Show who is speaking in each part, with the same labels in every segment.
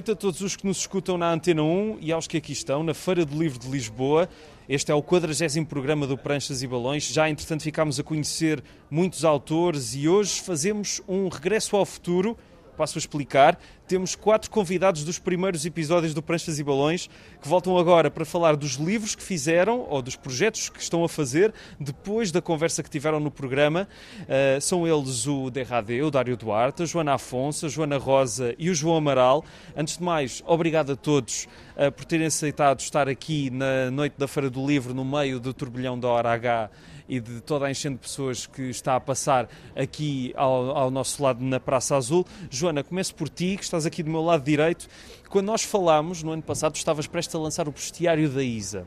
Speaker 1: noite a todos os que nos escutam na Antena 1 e aos que aqui estão, na Feira do Livro de Lisboa. Este é o 40 programa do Pranchas e Balões. Já, entretanto, ficámos a conhecer muitos autores e hoje fazemos um regresso ao futuro passo a explicar. Temos quatro convidados dos primeiros episódios do Pranchas e Balões que voltam agora para falar dos livros que fizeram ou dos projetos que estão a fazer depois da conversa que tiveram no programa. Uh, são eles o Derrade, o Dário Duarte, a Joana Afonso, a Joana Rosa e o João Amaral. Antes de mais, obrigado a todos uh, por terem aceitado estar aqui na noite da Feira do Livro, no meio do turbilhão da hora H e de toda a enchente de pessoas que está a passar aqui ao, ao nosso lado na Praça Azul. Joana, começo por ti, que estás aqui do meu lado direito. Quando nós falámos no ano passado, estavas prestes a lançar o bestiário da Isa.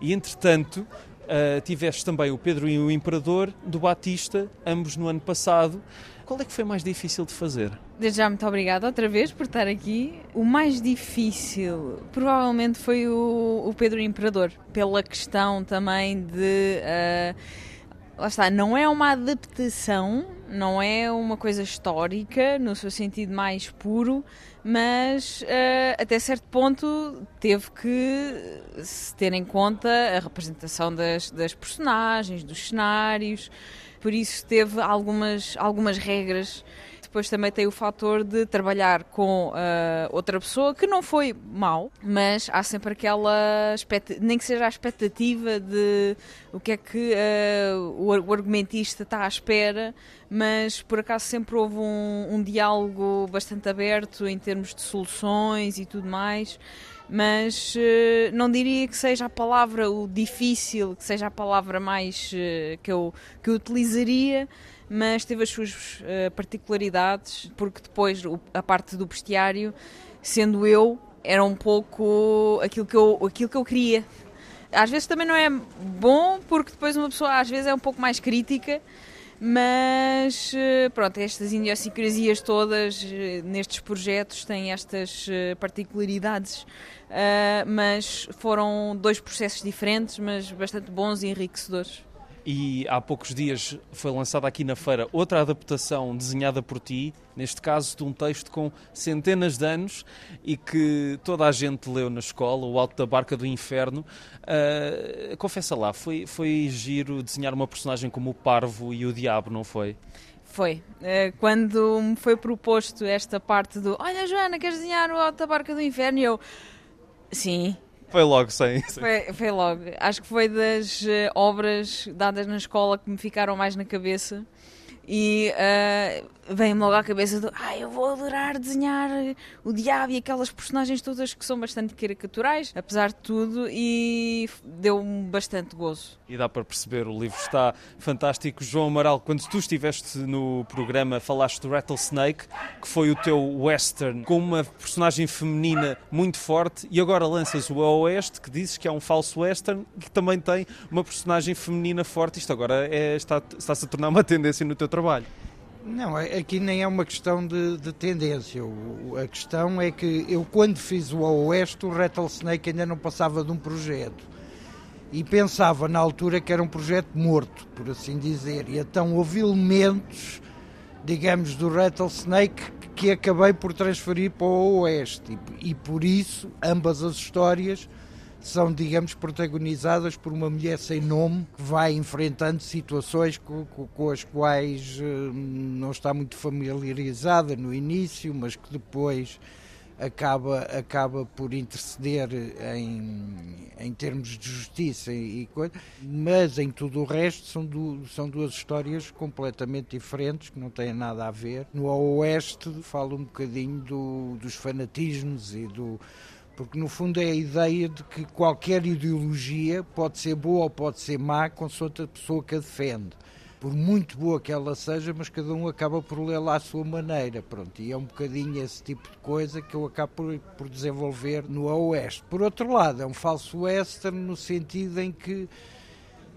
Speaker 1: E entretanto, uh, tiveste também o Pedro e o Imperador do Batista, ambos no ano passado. Qual é que foi mais difícil de fazer?
Speaker 2: Desde já, muito obrigada outra vez por estar aqui. O mais difícil provavelmente foi o, o Pedro Imperador, pela questão também de. Uh, lá está, não é uma adaptação, não é uma coisa histórica, no seu sentido mais puro, mas uh, até certo ponto teve que se ter em conta a representação das, das personagens, dos cenários por isso teve algumas, algumas regras. Depois também tem o fator de trabalhar com uh, outra pessoa que não foi mal, mas há sempre aquela nem que seja a expectativa de o que é que uh, o, argumentista está à espera, mas por acaso sempre houve um, um diálogo bastante aberto em termos de soluções e tudo mais mas uh, não diria que seja a palavra o difícil, que seja a palavra mais que, eu, que eu utilizaria, mas teve as suas uh, particularidades, porque depois a parte do bestiário, sendo eu, era um pouco aquilo que eu, aquilo que eu queria. Às vezes também não é bom, porque depois uma pessoa às vezes é um pouco mais crítica, mas pronto, estas idiosincrasias todas nestes projetos têm estas particularidades mas foram dois processos diferentes, mas bastante bons e enriquecedores.
Speaker 1: E há poucos dias foi lançada aqui na feira outra adaptação desenhada por ti, neste caso de um texto com centenas de anos e que toda a gente leu na escola, O Alto da Barca do Inferno. Uh, confessa lá, foi, foi giro desenhar uma personagem como o Parvo e o Diabo, não foi?
Speaker 2: Foi. Uh, quando me foi proposto esta parte do Olha, Joana, queres desenhar o Alto da Barca do Inferno? E eu Sim.
Speaker 1: Foi logo, sim.
Speaker 2: Foi, foi logo. Acho que foi das uh, obras dadas na escola que me ficaram mais na cabeça. E uh, vem-me logo à cabeça do ah, eu vou adorar desenhar o diabo e aquelas personagens todas que são bastante caricaturais, apesar de tudo, e deu-me bastante gozo.
Speaker 1: E dá para perceber, o livro está fantástico. João Amaral, quando tu estiveste no programa, falaste do Rattlesnake, que foi o teu western, com uma personagem feminina muito forte, e agora lanças o Oeste, que dizes que é um falso western, que também tem uma personagem feminina forte. Isto agora é, está, está-se a tornar uma tendência no teu trabalho.
Speaker 3: Não, é, aqui nem é uma questão de, de tendência. O, a questão é que eu, quando fiz o Oeste, o Rattlesnake ainda não passava de um projeto. E pensava na altura que era um projeto morto, por assim dizer. E então houve elementos, digamos, do Rattlesnake que acabei por transferir para o Oeste. E, e por isso, ambas as histórias são, digamos, protagonizadas por uma mulher sem nome que vai enfrentando situações com, com, as quais eh, não está muito familiarizada no início, mas que depois acaba, acaba por interceder em, em termos de justiça e coisa, mas em tudo o resto são, du, são duas histórias completamente diferentes que não têm nada a ver. No Oeste falo um bocadinho do, dos fanatismos e do porque no fundo é a ideia de que qualquer ideologia pode ser boa ou pode ser má, consoante a pessoa que a defende. Por muito boa que ela seja, mas cada um acaba por lê-la à sua maneira. Pronto, e é um bocadinho esse tipo de coisa que eu acabo por, por desenvolver no Oeste. Por outro lado, é um falso western no sentido em que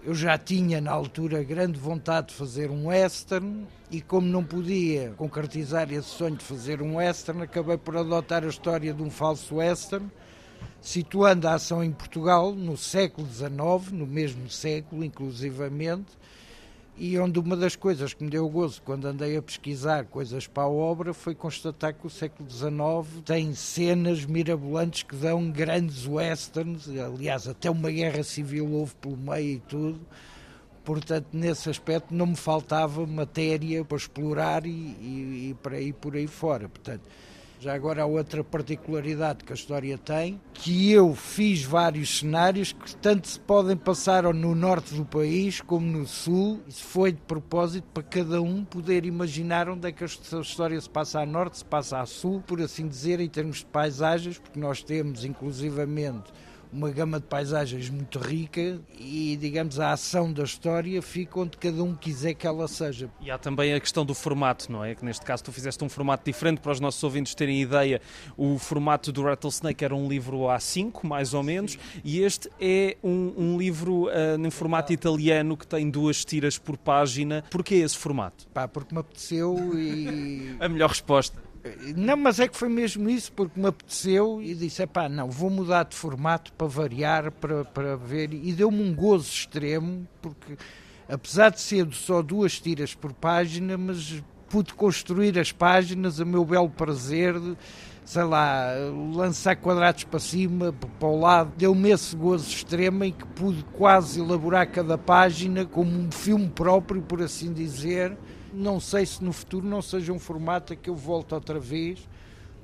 Speaker 3: eu já tinha na altura grande vontade de fazer um western e como não podia concretizar esse sonho de fazer um western, acabei por adotar a história de um falso western, situando a ação em Portugal no século XIX, no mesmo século inclusivamente, e onde uma das coisas que me deu gozo quando andei a pesquisar coisas para a obra foi constatar que o século XIX tem cenas mirabolantes que dão grandes westerns, aliás, até uma guerra civil houve pelo meio e tudo. Portanto, nesse aspecto não me faltava matéria para explorar e, e, e para ir por aí fora. Portanto, já agora há outra particularidade que a história tem, que eu fiz vários cenários que tanto se podem passar no norte do país como no sul. Isso foi de propósito para cada um poder imaginar onde é que a história se passa a norte, se passa a sul, por assim dizer, em termos de paisagens, porque nós temos inclusivamente uma gama de paisagens muito rica e, digamos, a ação da história fica onde cada um quiser que ela seja.
Speaker 1: E há também a questão do formato, não é? Que neste caso tu fizeste um formato diferente para os nossos ouvintes terem ideia. O formato do Rattlesnake era um livro A5, mais ou menos, Sim. e este é um, um livro uh, em formato italiano que tem duas tiras por página. Porquê esse formato?
Speaker 3: Pá, porque me apeteceu e.
Speaker 1: a melhor resposta.
Speaker 3: Não, mas é que foi mesmo isso, porque me apeteceu e disse: pá, não, vou mudar de formato para variar, para, para ver. E deu-me um gozo extremo, porque apesar de ser só duas tiras por página, mas pude construir as páginas a meu belo prazer. Sei lá, lançar quadrados para cima, para o lado, deu-me esse gozo extremo em que pude quase elaborar cada página como um filme próprio, por assim dizer não sei se no futuro não seja um formato a que eu volto outra vez,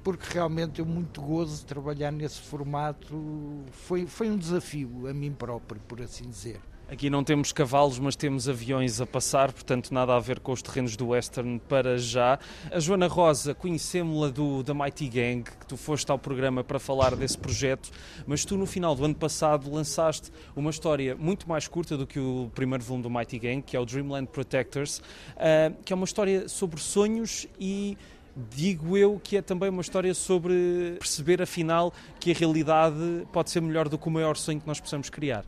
Speaker 3: porque realmente eu muito gozo de trabalhar nesse formato. Foi, foi um desafio a mim próprio, por assim dizer.
Speaker 1: Aqui não temos cavalos, mas temos aviões a passar, portanto nada a ver com os terrenos do Western para já. A Joana Rosa, conhecemos-la do da Mighty Gang, que tu foste ao programa para falar desse projeto, mas tu no final do ano passado lançaste uma história muito mais curta do que o primeiro volume do Mighty Gang, que é o Dreamland Protectors, uh, que é uma história sobre sonhos e digo eu que é também uma história sobre perceber afinal que a realidade pode ser melhor do que o maior sonho que nós possamos criar.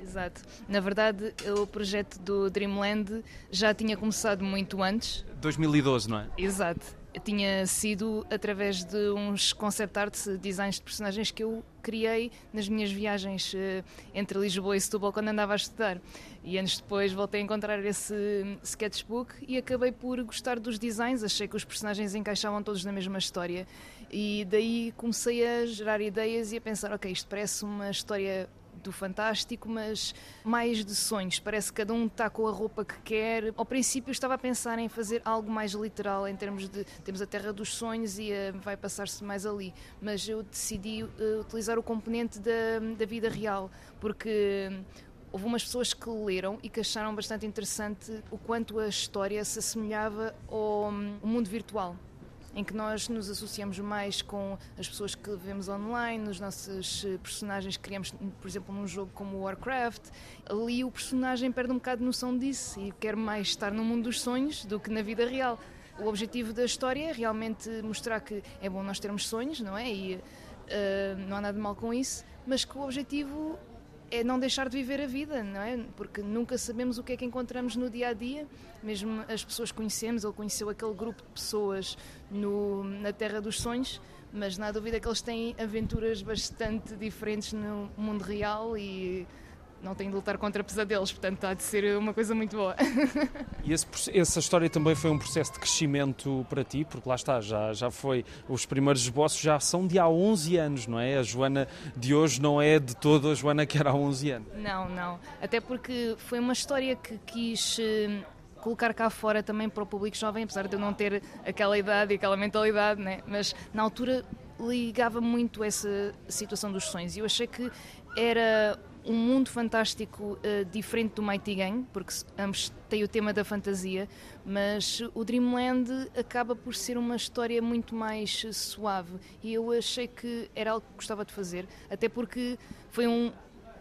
Speaker 4: Exato. Na verdade, o projeto do Dreamland já tinha começado muito antes.
Speaker 1: 2012, não é?
Speaker 4: Exato. Tinha sido através de uns concept arts, designs de personagens que eu criei nas minhas viagens eh, entre Lisboa e Setúbal quando andava a estudar. E anos depois voltei a encontrar esse sketchbook e acabei por gostar dos designs, achei que os personagens encaixavam todos na mesma história. E daí comecei a gerar ideias e a pensar, ok, isto parece uma história do fantástico, mas mais de sonhos. Parece que cada um está com a roupa que quer. Ao princípio estava a pensar em fazer algo mais literal, em termos de temos a Terra dos Sonhos e uh, vai passar-se mais ali. Mas eu decidi uh, utilizar o componente da, da vida real, porque houve umas pessoas que leram e que acharam bastante interessante o quanto a história se assemelhava ao, ao mundo virtual em que nós nos associamos mais com as pessoas que vemos online, os nossos eh, personagens que criamos, por exemplo, num jogo como Warcraft. Ali o personagem perde um bocado de noção disso e quer mais estar no mundo dos sonhos do que na vida real. O objetivo da história é realmente mostrar que é bom nós termos sonhos, não é? E uh, não há nada de mal com isso, mas que o objetivo é não deixar de viver a vida, não é? Porque nunca sabemos o que é que encontramos no dia a dia. Mesmo as pessoas conhecemos, ele conheceu aquele grupo de pessoas no, na Terra dos Sonhos, mas na dúvida que eles têm aventuras bastante diferentes no mundo real e não tem de lutar contra pesadelos, portanto há de ser uma coisa muito boa.
Speaker 1: E esse, essa história também foi um processo de crescimento para ti, porque lá está, já, já foi, os primeiros esboços já são de há 11 anos, não é? A Joana de hoje não é de todo a Joana que era há 11 anos.
Speaker 4: Não, não, até porque foi uma história que quis eh, colocar cá fora também para o público jovem, apesar de eu não ter aquela idade e aquela mentalidade, né? mas na altura ligava muito essa situação dos sonhos e eu achei que era um mundo fantástico uh, diferente do Mighty Gang, porque ambos têm o tema da fantasia, mas o Dreamland acaba por ser uma história muito mais suave e eu achei que era algo que gostava de fazer, até porque foi um,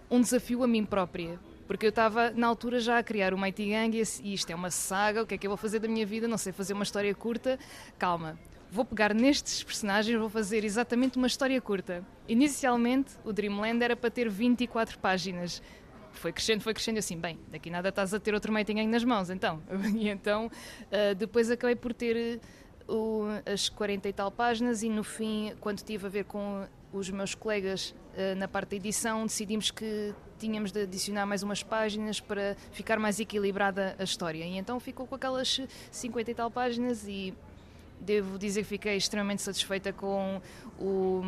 Speaker 4: um desafio a mim própria. Porque eu estava na altura já a criar o Mighty Gang e isto é uma saga, o que é que eu vou fazer da minha vida? Não sei fazer uma história curta. Calma, vou pegar nestes personagens, vou fazer exatamente uma história curta. Inicialmente, o Dreamland era para ter 24 páginas. Foi crescendo, foi crescendo assim, bem, daqui nada estás a ter outro Mating Gang nas mãos, então. E então, uh, depois acabei por ter uh, as 40 e tal páginas e no fim, quando tive a ver com os meus colegas uh, na parte da edição decidimos que tínhamos de adicionar mais umas páginas para ficar mais equilibrada a história. E então ficou com aquelas 50 e tal páginas e devo dizer que fiquei extremamente satisfeita com o,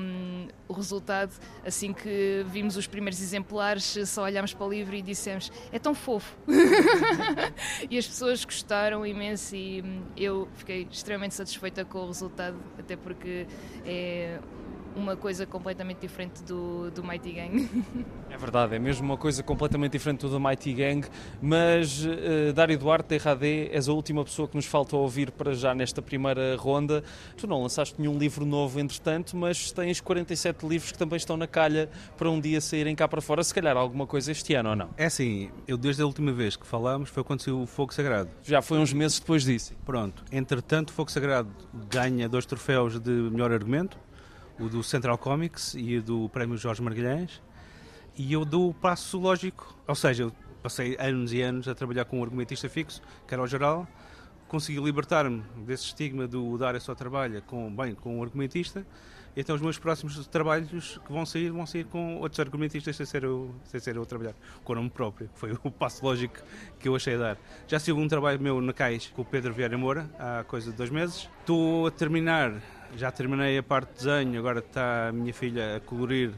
Speaker 4: o, resultado. Assim que vimos os primeiros exemplares, só olhámos para o livro e dissemos: é tão fofo. e as pessoas gostaram imenso e eu fiquei extremamente satisfeita com o resultado, até porque é uma coisa completamente diferente do, do Mighty Gang.
Speaker 1: É verdade, é mesmo uma coisa completamente diferente do Mighty Gang, mas uh, Dário Duarte da RAD és a última pessoa que nos falta ouvir para já nesta primeira ronda. Tu não lançaste nenhum livro novo, entretanto, mas tens 47 livros que também estão na calha para um dia saírem cá para fora, se calhar alguma coisa este ano ou não?
Speaker 5: É assim, eu desde a última vez que falámos foi quando saiu o Fogo Sagrado.
Speaker 1: Já foi uns meses depois disso.
Speaker 5: Pronto, entretanto o Fogo Sagrado ganha dois troféus de melhor argumento, o do Central Comics e o do Prémio Jorge Marguilhães, e eu dou o passo lógico, ou seja, eu passei anos e anos a trabalhar com um argumentista fixo, que era o geral, consegui libertar-me desse estigma do dar só trabalho com, bem, com um argumentista, então os meus próximos trabalhos que vão sair, vão sair com outros argumentistas sem ser eu, sem ser eu a trabalhar, com o nome próprio, que foi o passo lógico que eu achei a dar. Já saiu um trabalho meu na CAIS com o Pedro Vieira Moura, há coisa de dois meses. Estou a terminar já terminei a parte de desenho, agora está a minha filha a colorir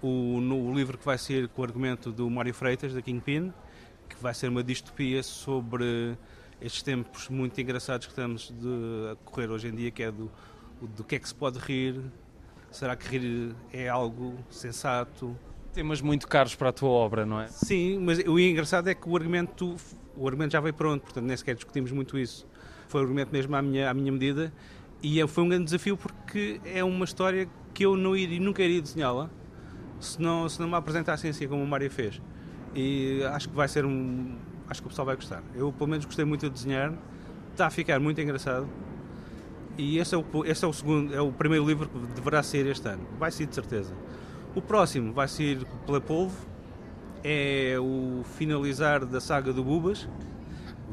Speaker 5: o, no, livro que vai ser com o argumento do Mário Freitas, da Kingpin, que vai ser uma distopia sobre estes tempos muito engraçados que estamos de, a correr hoje em dia, que é do, do que é que se pode rir, será que rir é algo sensato?
Speaker 1: Temas muito caros para a tua obra, não é?
Speaker 5: Sim, mas o engraçado é que o argumento, o argumento já veio pronto, portanto nem sequer discutimos muito isso. Foi o argumento mesmo à minha, à minha medida e é, foi um grande desafio porque é uma história que eu não iria, nunca iria desenhá-la se não, se não me apresentassem assim como o Mário fez. E acho que vai ser um. Acho que o pessoal vai gostar. Eu, pelo menos, gostei muito de desenhar, está a ficar muito engraçado. E esse é o, esse é o segundo, é o primeiro livro que deverá ser este ano. Vai ser de certeza. O próximo vai ser pela Polvo, é o finalizar da saga do Bubas.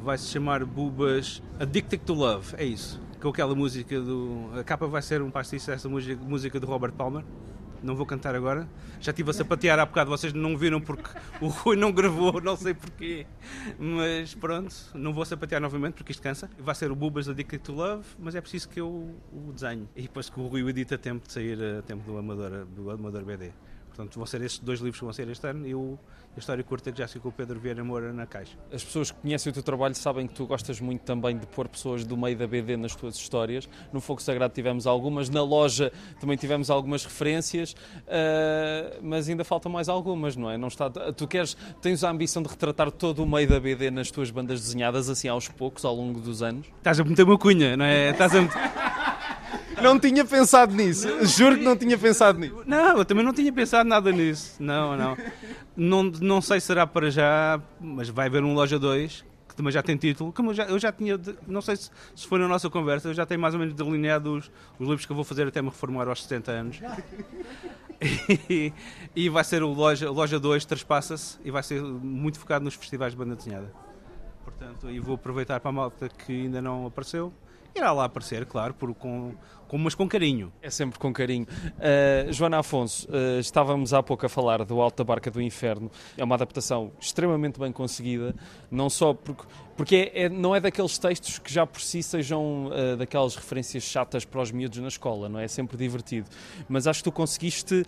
Speaker 5: Vai se chamar Bubas Addicted to Love, é isso com aquela música do. A capa vai ser um pastiço dessa música, música do Robert Palmer. Não vou cantar agora. Já estive a sapatear há bocado, vocês não viram porque o Rui não gravou, não sei porquê. Mas pronto, não vou sapatear novamente porque isto cansa. Vai ser o Bubas Addicted to Love, mas é preciso que eu o desenhe. E depois que o Rui edita a tempo de sair a tempo do Amador, do Amador BD. Portanto, vão ser estes dois livros que vão ser este ano e o, a história curta que já ficou o Pedro Vieira Moura na caixa.
Speaker 1: As pessoas que conhecem o teu trabalho sabem que tu gostas muito também de pôr pessoas do meio da BD nas tuas histórias. No Fogo Sagrado tivemos algumas, na loja também tivemos algumas referências, uh, mas ainda faltam mais algumas, não é? Não está, tu queres, tens a ambição de retratar todo o meio da BD nas tuas bandas desenhadas, assim aos poucos, ao longo dos anos?
Speaker 5: Estás a meter uma cunha, não é? Estás a meter...
Speaker 1: Não tinha pensado nisso. Juro que não tinha pensado nisso.
Speaker 5: Não, eu também não tinha pensado nada nisso. Não, não. Não, não sei se será para já, mas vai haver um Loja 2 que também já tem título. Como eu já, eu já tinha, não sei se, se foi na nossa conversa, eu já tenho mais ou menos delineado os, os livros que eu vou fazer até me reformar aos 70 anos. E, e vai ser o Loja, Loja 2, Traspassa-se, e vai ser muito focado nos festivais de banda desenhada. Portanto, e vou aproveitar para a malta que ainda não apareceu irá lá aparecer, claro, por, com, com, mas com carinho.
Speaker 1: É sempre com carinho. Uh, Joana Afonso, uh, estávamos há pouco a falar do Alto da Barca do Inferno. É uma adaptação extremamente bem conseguida, não só porque, porque é, é, não é daqueles textos que já por si sejam uh, daquelas referências chatas para os miúdos na escola, não é? É sempre divertido. Mas acho que tu conseguiste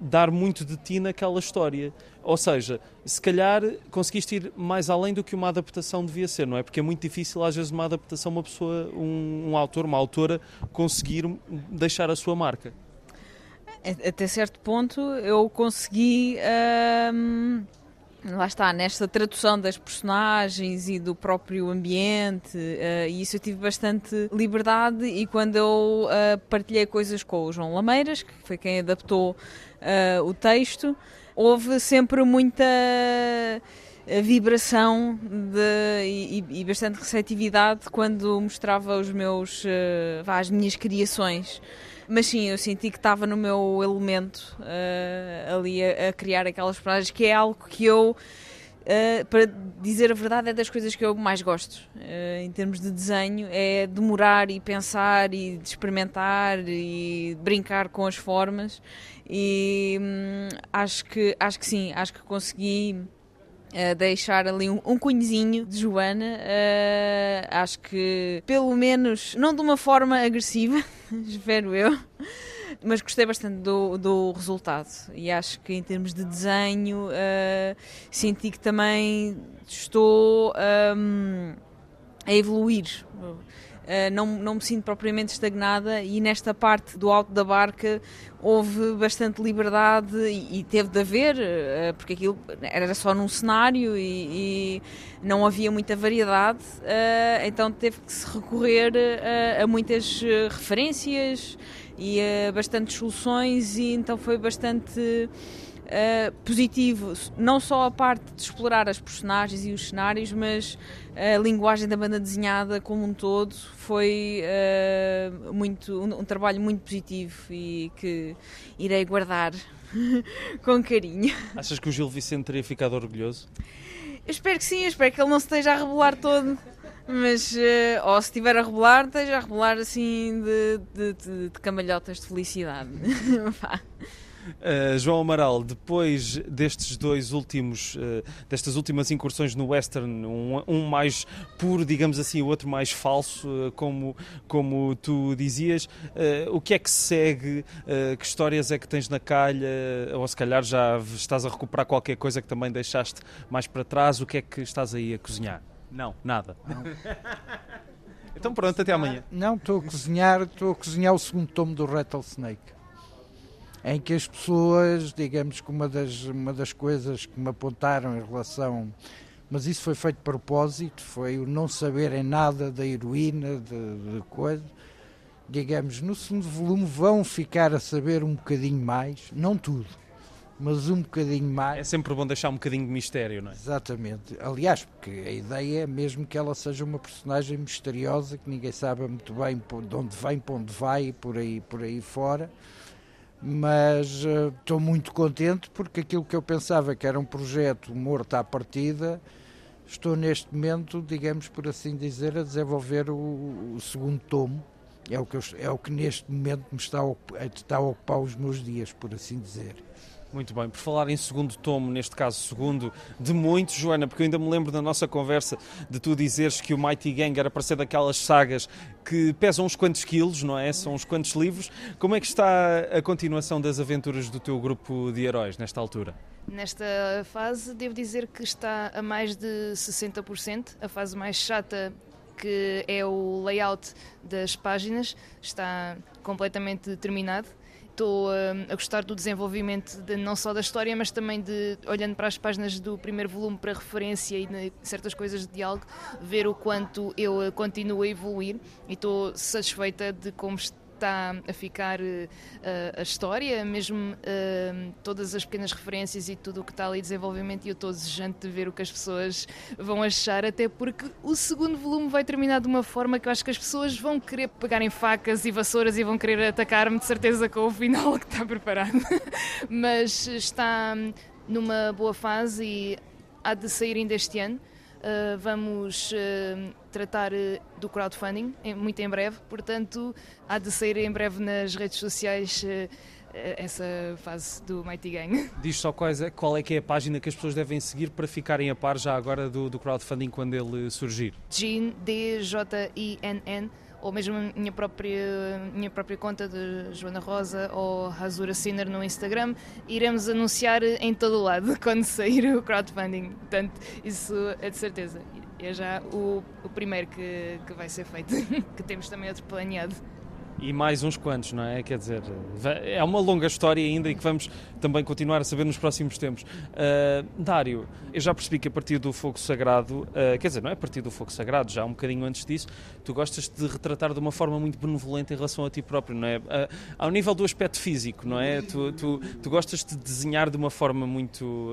Speaker 1: dar muito de ti naquela história. Ou seja, se calhar conseguiste ir mais além do que uma adaptação devia ser, não é? Porque é muito difícil, às vezes, uma adaptação, uma pessoa, um, um autor, uma autora, conseguir deixar a sua marca.
Speaker 2: Até certo ponto, eu consegui. Hum, lá está, nesta tradução das personagens e do próprio ambiente, uh, e isso eu tive bastante liberdade. E quando eu uh, partilhei coisas com o João Lameiras, que foi quem adaptou uh, o texto, houve sempre muita vibração de, e, e, bastante receptividade quando mostrava os meus, uh, as minhas criações. Mas sim, eu senti que estava no meu elemento uh, ali a, a, criar aquelas personagens, que é algo que eu Uh, para dizer a verdade, é das coisas que eu mais gosto em termos de desenho. É demorar e pensar e experimentar e brincar com as formas. E hum, acho, que, acho que sim, acho que consegui uh, deixar ali um, um cunhozinho de Joana. acho que, pelo menos, não de uma forma agressiva, espero eu mas gostei bastante do, do resultado e acho que em termos de desenho uh, senti que também estou um, a evoluir. Uh, não, não me sinto propriamente estagnada e nesta parte do alto da barca houve bastante liberdade e, e teve de haver, uh, porque aquilo era só num cenário e, e não havia muita variedade, uh, então teve que se recorrer a muitas referências e uh, bastantes soluções e então foi bastante uh, positivo, não só a parte de explorar as personagens e os cenários, mas a linguagem da banda desenhada como um todo foi uh, muito, um, um, trabalho muito positivo e que irei guardar com carinho.
Speaker 1: Achas que o Gil Vicente teria ficado orgulhoso?
Speaker 2: Eu espero que sim, eu espero que ele não se esteja a rebolar todo mas, uh, ou se estiver a rebolar, esteja a rebolar assim de, de, de, de camalhotas de felicidade.
Speaker 1: Uh, João Amaral, depois destes dois últimos, uh, destas últimas incursões no western, um, um, mais puro, digamos assim, o outro mais falso, uh, como, como tu dizias, o que é que segue? que histórias é que tens na calha? Ou se calhar já estás a recuperar qualquer coisa que também deixaste mais para trás? O que é que estás aí a cozinhar? Não, nada. Não. então pronto, até amanhã.
Speaker 3: Não, estou a cozinhar, estou a cozinhar o segundo tomo do Rattlesnake. Em que as pessoas, digamos que uma das, uma das coisas que me apontaram em relação. Mas isso foi feito de propósito, foi o não saberem nada da heroína, de, de coisa. Digamos, no segundo volume vão ficar a saber um bocadinho mais, não tudo mas um bocadinho mais.
Speaker 1: É sempre bom deixar um bocadinho de mistério, não é?
Speaker 3: Exatamente. Aliás, porque a ideia é mesmo que ela seja uma personagem misteriosa, que ninguém sabe muito bem de onde vem, para onde vai e por aí, por aí fora. Mas uh, estou muito contente porque aquilo que eu pensava que era um projeto morto à partida, estou neste momento, digamos por assim dizer, a desenvolver o, o segundo tomo. É o, que eu, é o que neste momento me está a, está a ocupar os meus dias, por assim dizer.
Speaker 1: Muito bem, por falar em segundo tomo, neste caso segundo de muitos, Joana, porque eu ainda me lembro da nossa conversa de tu dizeres que o Mighty Gang era para ser daquelas sagas que pesam uns quantos quilos, não é? São uns quantos livros. Como é que está a continuação das aventuras do teu grupo de heróis nesta altura?
Speaker 4: Nesta fase, devo dizer que está a mais de 60%. A fase mais chata que é o layout das páginas, está completamente terminado estou hum, a gostar do desenvolvimento de, não só da história, mas também de, olhando para as páginas do primeiro volume para referência e de certas coisas de diálogo, ver o quanto eu eh, continuo a evoluir e estou satisfeita de como está está a ficar uh, a história, mesmo uh, todas as pequenas referências e tudo o que está ali desenvolvimento, e eu estou desejante de ver o que as pessoas vão achar, até porque o segundo volume vai terminar de uma forma que eu acho que as pessoas vão querer pegar em facas e vassouras e vão querer atacar-me de certeza com o final que está preparado. Mas está numa boa fase e há de sair ainda este ano. Uh, vamos uh, tratar uh, do crowdfunding em, muito em breve, portanto, há de sair em breve nas redes sociais essa fase do Mighty Gang.
Speaker 1: Diz só qual é, qual é que é a página que as pessoas devem seguir para ficarem a par já agora do, do crowdfunding quando ele surgir.
Speaker 4: Jean, D-J-I-N-N ou mesmo a minha própria, minha própria conta de Joana Rosa ou Razura Sinner no Instagram, iremos anunciar em todo o lado quando sair o crowdfunding. Portanto, isso é de certeza. É já o, o primeiro que, que vai ser feito, que temos também outro planeado
Speaker 1: e mais uns quantos, não é? Quer dizer, é uma longa história ainda e que vamos também continuar a saber nos próximos tempos. Uh, Dário, eu já percebi que a partir do Fogo Sagrado, uh, quer dizer, não é a partir do Fogo Sagrado, já um bocadinho antes disso, tu gostas de retratar de uma forma muito benevolente em relação a ti próprio, não é? Uh, ao nível do aspecto físico, não é? Tu, tu, tu gostas de desenhar de uma forma muito,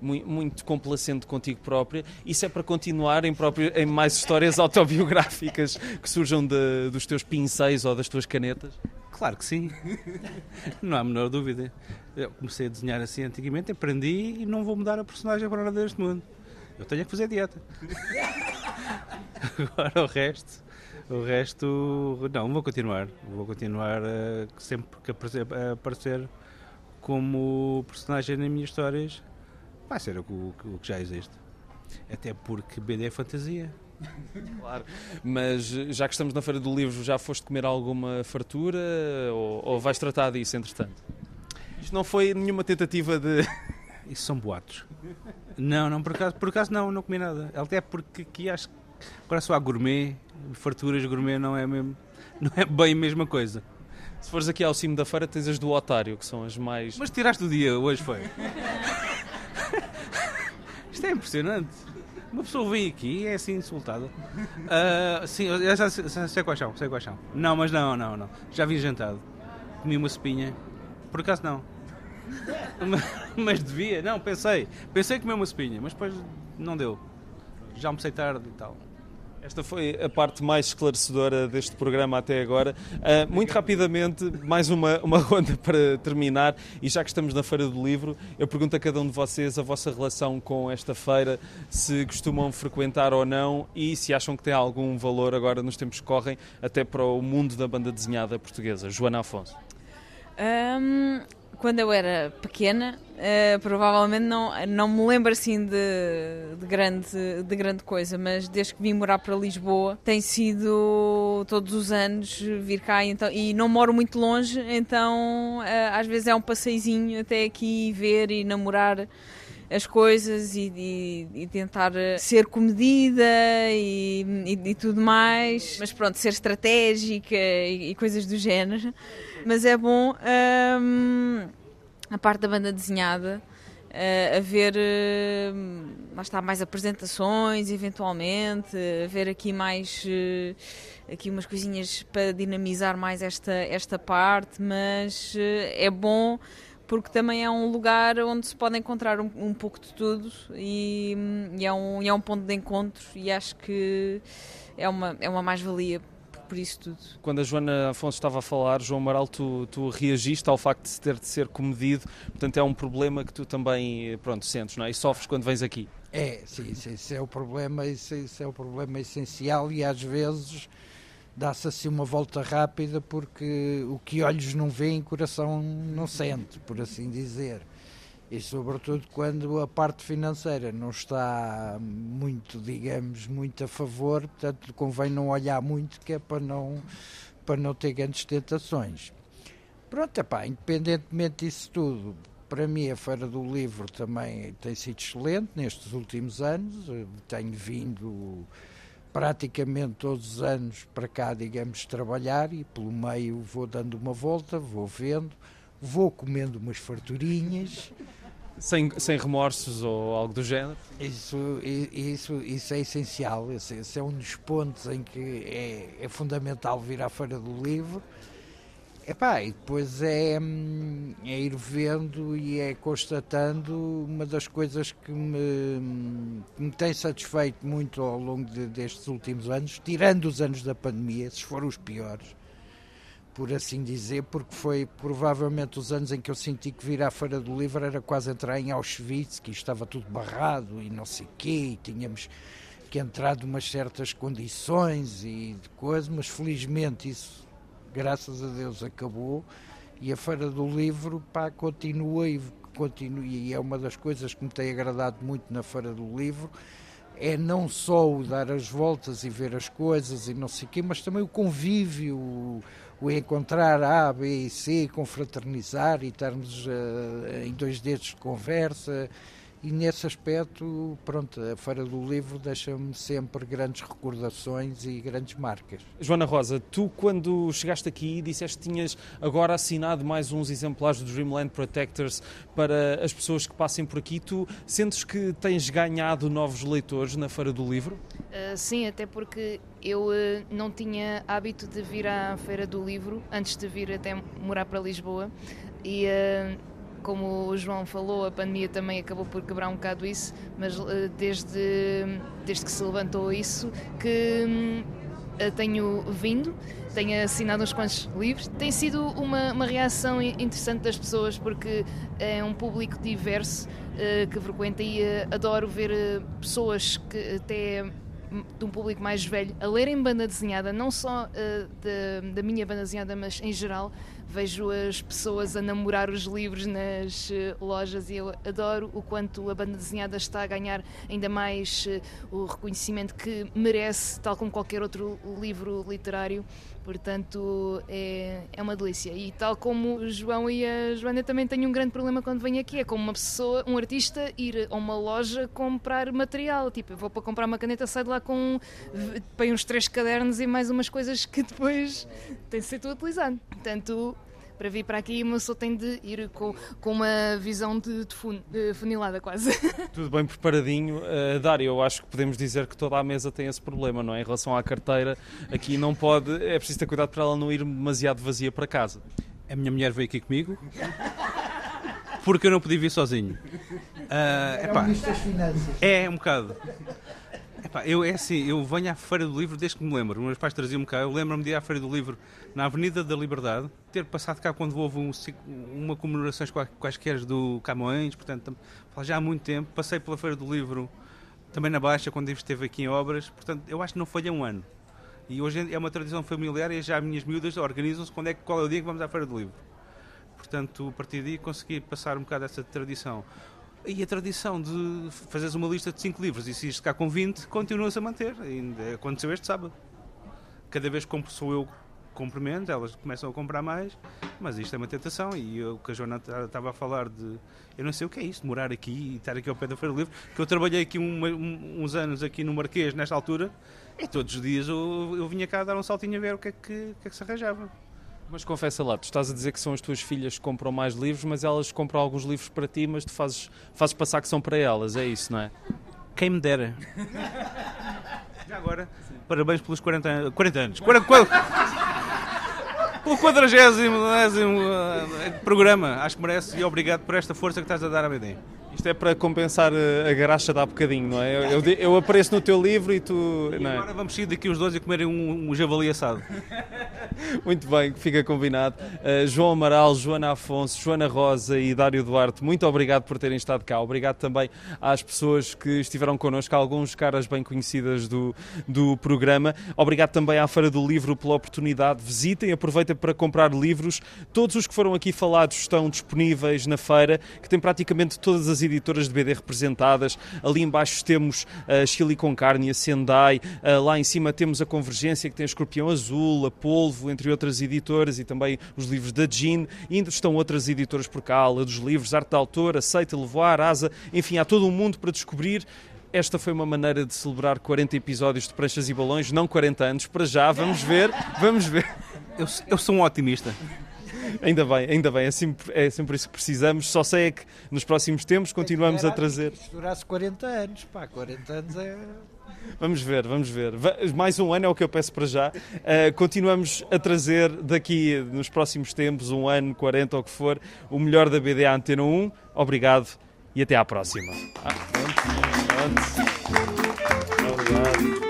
Speaker 1: muito, complacente contigo própria. Isso é para continuar em, próprio, em mais histórias autobiográficas que surjam de, dos teus pincéis ou das tuas canetas?
Speaker 5: Claro que sim. não há a menor dúvida. Eu comecei a desenhar assim antigamente, aprendi e não vou mudar a personagem para nada deste mundo. Eu tenho que fazer dieta. Agora o resto, o resto, não, vou continuar. Vou continuar a, sempre que aparecer, aparecer como personagem nas minhas histórias, vai ser o, o, o que já existe. Até porque BD é fantasia.
Speaker 1: Claro, mas já que estamos na Feira do Livro, já foste comer alguma fartura ou, ou vais tratar disso entretanto? Isto não foi nenhuma tentativa de.
Speaker 5: Isso são boatos. Não, não, por acaso, por acaso não, não comi nada. Até porque aqui acho que agora só há gourmet, farturas gourmet não é, mesmo, não é bem a mesma coisa.
Speaker 1: Se fores aqui ao cimo da feira, tens as do Otário, que são as mais.
Speaker 5: Mas tiraste o dia, hoje foi. Isto é impressionante. Uma pessoa vem aqui e é assim insultada. Uh, sim, eu já sei, sei quais são, sei quais são. Não, mas não, não, não. Já vi jantado. Comi uma espinha. Por acaso não. mas devia, não, pensei. Pensei comer uma espinha, mas depois não deu. Já almocei tarde e tal.
Speaker 1: Esta foi a parte mais esclarecedora deste programa até agora. Uh, muito rapidamente, mais uma, uma ronda para terminar. E já que estamos na Feira do Livro, eu pergunto a cada um de vocês a vossa relação com esta feira, se costumam frequentar ou não e se acham que tem algum valor agora nos tempos que correm, até para o mundo da banda desenhada portuguesa. Joana Afonso.
Speaker 2: Um, quando eu era pequena, uh, provavelmente não, não me lembro assim de, de, grande, de grande coisa, mas desde que vim morar para Lisboa, tem sido todos os anos vir cá então, e não moro muito longe, então uh, às vezes é um passeizinho até aqui ver e namorar as coisas e, e, e, tentar ser comedida e, e, tudo mais, mas pronto, ser estratégica e, coisas do género. Mas é bom um, a parte da banda desenhada. Uh, a ver uh, lá está mais apresentações eventualmente a ver aqui mais uh, aqui umas coisinhas para dinamizar mais esta esta parte mas é bom porque também é um lugar onde se pode encontrar um, um pouco de tudo e, e, é um, e é um ponto de encontro e acho que é uma, é uma mais-valia por isso tudo.
Speaker 1: Quando a Joana Afonso estava a falar, João Amaral, tu, tu reagiste ao facto de ter de ser comedido, portanto é um problema que tu também pronto, sentes, não é? E sofres quando vens aqui.
Speaker 3: É, sim, isso é o problema, isso, isso é o problema essencial e às vezes dá-se assim uma volta rápida porque o que olhos não veem, coração não sente, por assim dizer. E sobretudo quando a parte financeira não está muito, digamos, muito a favor, portanto convém não olhar muito, que é para não, para não ter grandes tentações. Pronto, epá, independentemente disso tudo, para mim a Feira do Livro também tem sido excelente nestes últimos anos, tenho vindo praticamente todos os anos para cá, digamos, trabalhar e pelo meio vou dando uma volta, vou vendo, vou comendo umas farturinhas.
Speaker 1: Sem, sem remorsos ou algo do género?
Speaker 3: Isso, isso, isso é essencial. Esse, esse é um dos pontos em que é, é fundamental vir à Feira do Livro Epá, e depois é, hum, é ir vendo e é constatando uma das coisas que me, que me tem satisfeito muito ao longo de, destes últimos anos, tirando os anos da pandemia, esses foram os piores, por assim dizer, porque foi provavelmente os anos em que eu senti que vir à Feira do Livro era quase entrar em Auschwitz, que estava tudo barrado e não sei quê, e tínhamos que entrar de umas certas condições e de coisas, mas felizmente isso graças a Deus acabou e a Feira do Livro pá, continua e continua e é uma das coisas que me tem agradado muito na Feira do Livro é não só o dar as voltas e ver as coisas e não sei o quê, mas também o convívio, o, o encontrar A, B e C, confraternizar e estarmos uh, em dois dedos de conversa e nesse aspecto, pronto, a Feira do Livro deixa-me sempre grandes recordações e grandes marcas.
Speaker 1: Joana Rosa, tu quando chegaste aqui disseste que tinhas agora assinado mais uns exemplares do Dreamland Protectors para as pessoas que passem por aqui. Tu sentes que tens ganhado novos leitores na Feira do Livro?
Speaker 4: Uh, sim, até porque eu uh, não tinha hábito de vir à Feira do Livro antes de vir até morar para Lisboa e uh, como o João falou, a pandemia também acabou por quebrar um bocado isso, mas eh, desde, desde que se levantou isso, que hum, tenho vindo, tenho assinado uns quantos livros. Tem sido uma, uma reação interessante das pessoas porque é um público diverso uh, que frequenta e uh, adoro ver pessoas que até de um público mais velho a lerem banda desenhada, não só da, da minha banda desenhada, mas em geral. Vejo as pessoas a namorar os livros nas uh, lojas e eu adoro o quanto a banda desenhada está a ganhar ainda mais uh, o reconhecimento que merece, tal como qualquer outro livro literário. Portanto, é, é uma delícia. E tal como o João e a Joana também têm um grande problema quando vêm aqui, é como uma pessoa, um artista, ir a uma loja comprar material. Tipo, eu vou para comprar uma caneta, saio de lá com bem uns três cadernos e mais umas coisas que depois tem de ser tudo utilizado. Portanto, para vir para aqui, uma pessoa tem de ir com, com uma visão de, de, fun, de funilada quase.
Speaker 1: Tudo bem preparadinho. Uh, Dário, eu acho que podemos dizer que toda a mesa tem esse problema, não é? Em relação à carteira, aqui não pode, é preciso ter cuidado para ela não ir demasiado vazia para casa.
Speaker 5: A minha mulher veio aqui comigo porque eu não podia vir sozinho.
Speaker 3: Uh, epá,
Speaker 5: é, é um bocado. Epá, eu, é assim, eu venho à Feira do Livro desde que me lembro. Meus pais traziam-me cá. Eu lembro-me de ir à Feira do Livro na Avenida da Liberdade, ter passado cá quando houve um, uma comemorações quaisquer do Camões, portanto, já há muito tempo. Passei pela Feira do Livro também na Baixa, quando esteve aqui em obras. Portanto, eu acho que não falha um ano. E hoje é uma tradição familiar e já as minhas miúdas organizam-se quando é, qual é o dia que vamos à Feira do Livro. Portanto, a partir daí consegui passar um bocado essa tradição. E a tradição de fazeres uma lista de 5 livros e se isto cá com 20, continua-se a manter. Ainda aconteceu este sábado. Cada vez que compro sou eu compro menos, elas começam a comprar mais, mas isto é uma tentação. E o que a Joana estava a falar de. Eu não sei o que é isso, morar aqui e estar aqui ao pé da Feira do Livro, que eu trabalhei aqui uns anos aqui no Marquês, nesta altura, e todos os dias eu, eu vinha cá dar um saltinho a ver o que é que, que, é que se arranjava.
Speaker 1: Mas confessa lá, tu estás a dizer que são as tuas filhas que compram mais livros, mas elas compram alguns livros para ti, mas tu fazes, fazes passar que são para elas, é isso, não é?
Speaker 5: Quem me dera. Já agora, Sim. parabéns pelos 40, 40 anos. 40, 40, pelo 40 eh, programa, acho que merece e obrigado por esta força que estás a dar à BD.
Speaker 1: Isto é para compensar eh, a graxa de há bocadinho, não é? Eu, eu, eu apareço no teu livro e tu.
Speaker 5: E agora vamos sair daqui os dois e comerem um, um javali assado.
Speaker 1: Muito bem, fica combinado. Uh, João Amaral, Joana Afonso, Joana Rosa e Dário Duarte, muito obrigado por terem estado cá. Obrigado também às pessoas que estiveram connosco, alguns caras bem conhecidas do, do programa. Obrigado também à Feira do Livro pela oportunidade. Visitem, aproveitem para comprar livros. Todos os que foram aqui falados estão disponíveis na feira, que tem praticamente todas as editoras de BD representadas. Ali embaixo temos a Chile com Carne, a Sendai. Uh, lá em cima temos a Convergência, que tem a Escorpião Azul, a Polvo, entre outras editoras, e também os livros da Jean. E ainda estão outras editoras por cá, a dos livros, Arte da Autor, Aceita, Levoar, Asa. Enfim, há todo um mundo para descobrir. Esta foi uma maneira de celebrar 40 episódios de Pranchas e Balões, não 40 anos, para já. Vamos ver, vamos ver.
Speaker 5: Eu, eu sou um otimista.
Speaker 1: Ainda bem, ainda bem, é sempre, é sempre isso que precisamos. Só sei é que nos próximos tempos continuamos a trazer.
Speaker 3: Se durasse 40 anos, pá, 40 anos é.
Speaker 1: Vamos ver, vamos ver. Mais um ano é o que eu peço para já. Uh, continuamos a trazer daqui nos próximos tempos, um ano, 40 ou o que for, o melhor da BD Antena 1. Obrigado e até à próxima. Ah, antes, antes. Obrigado.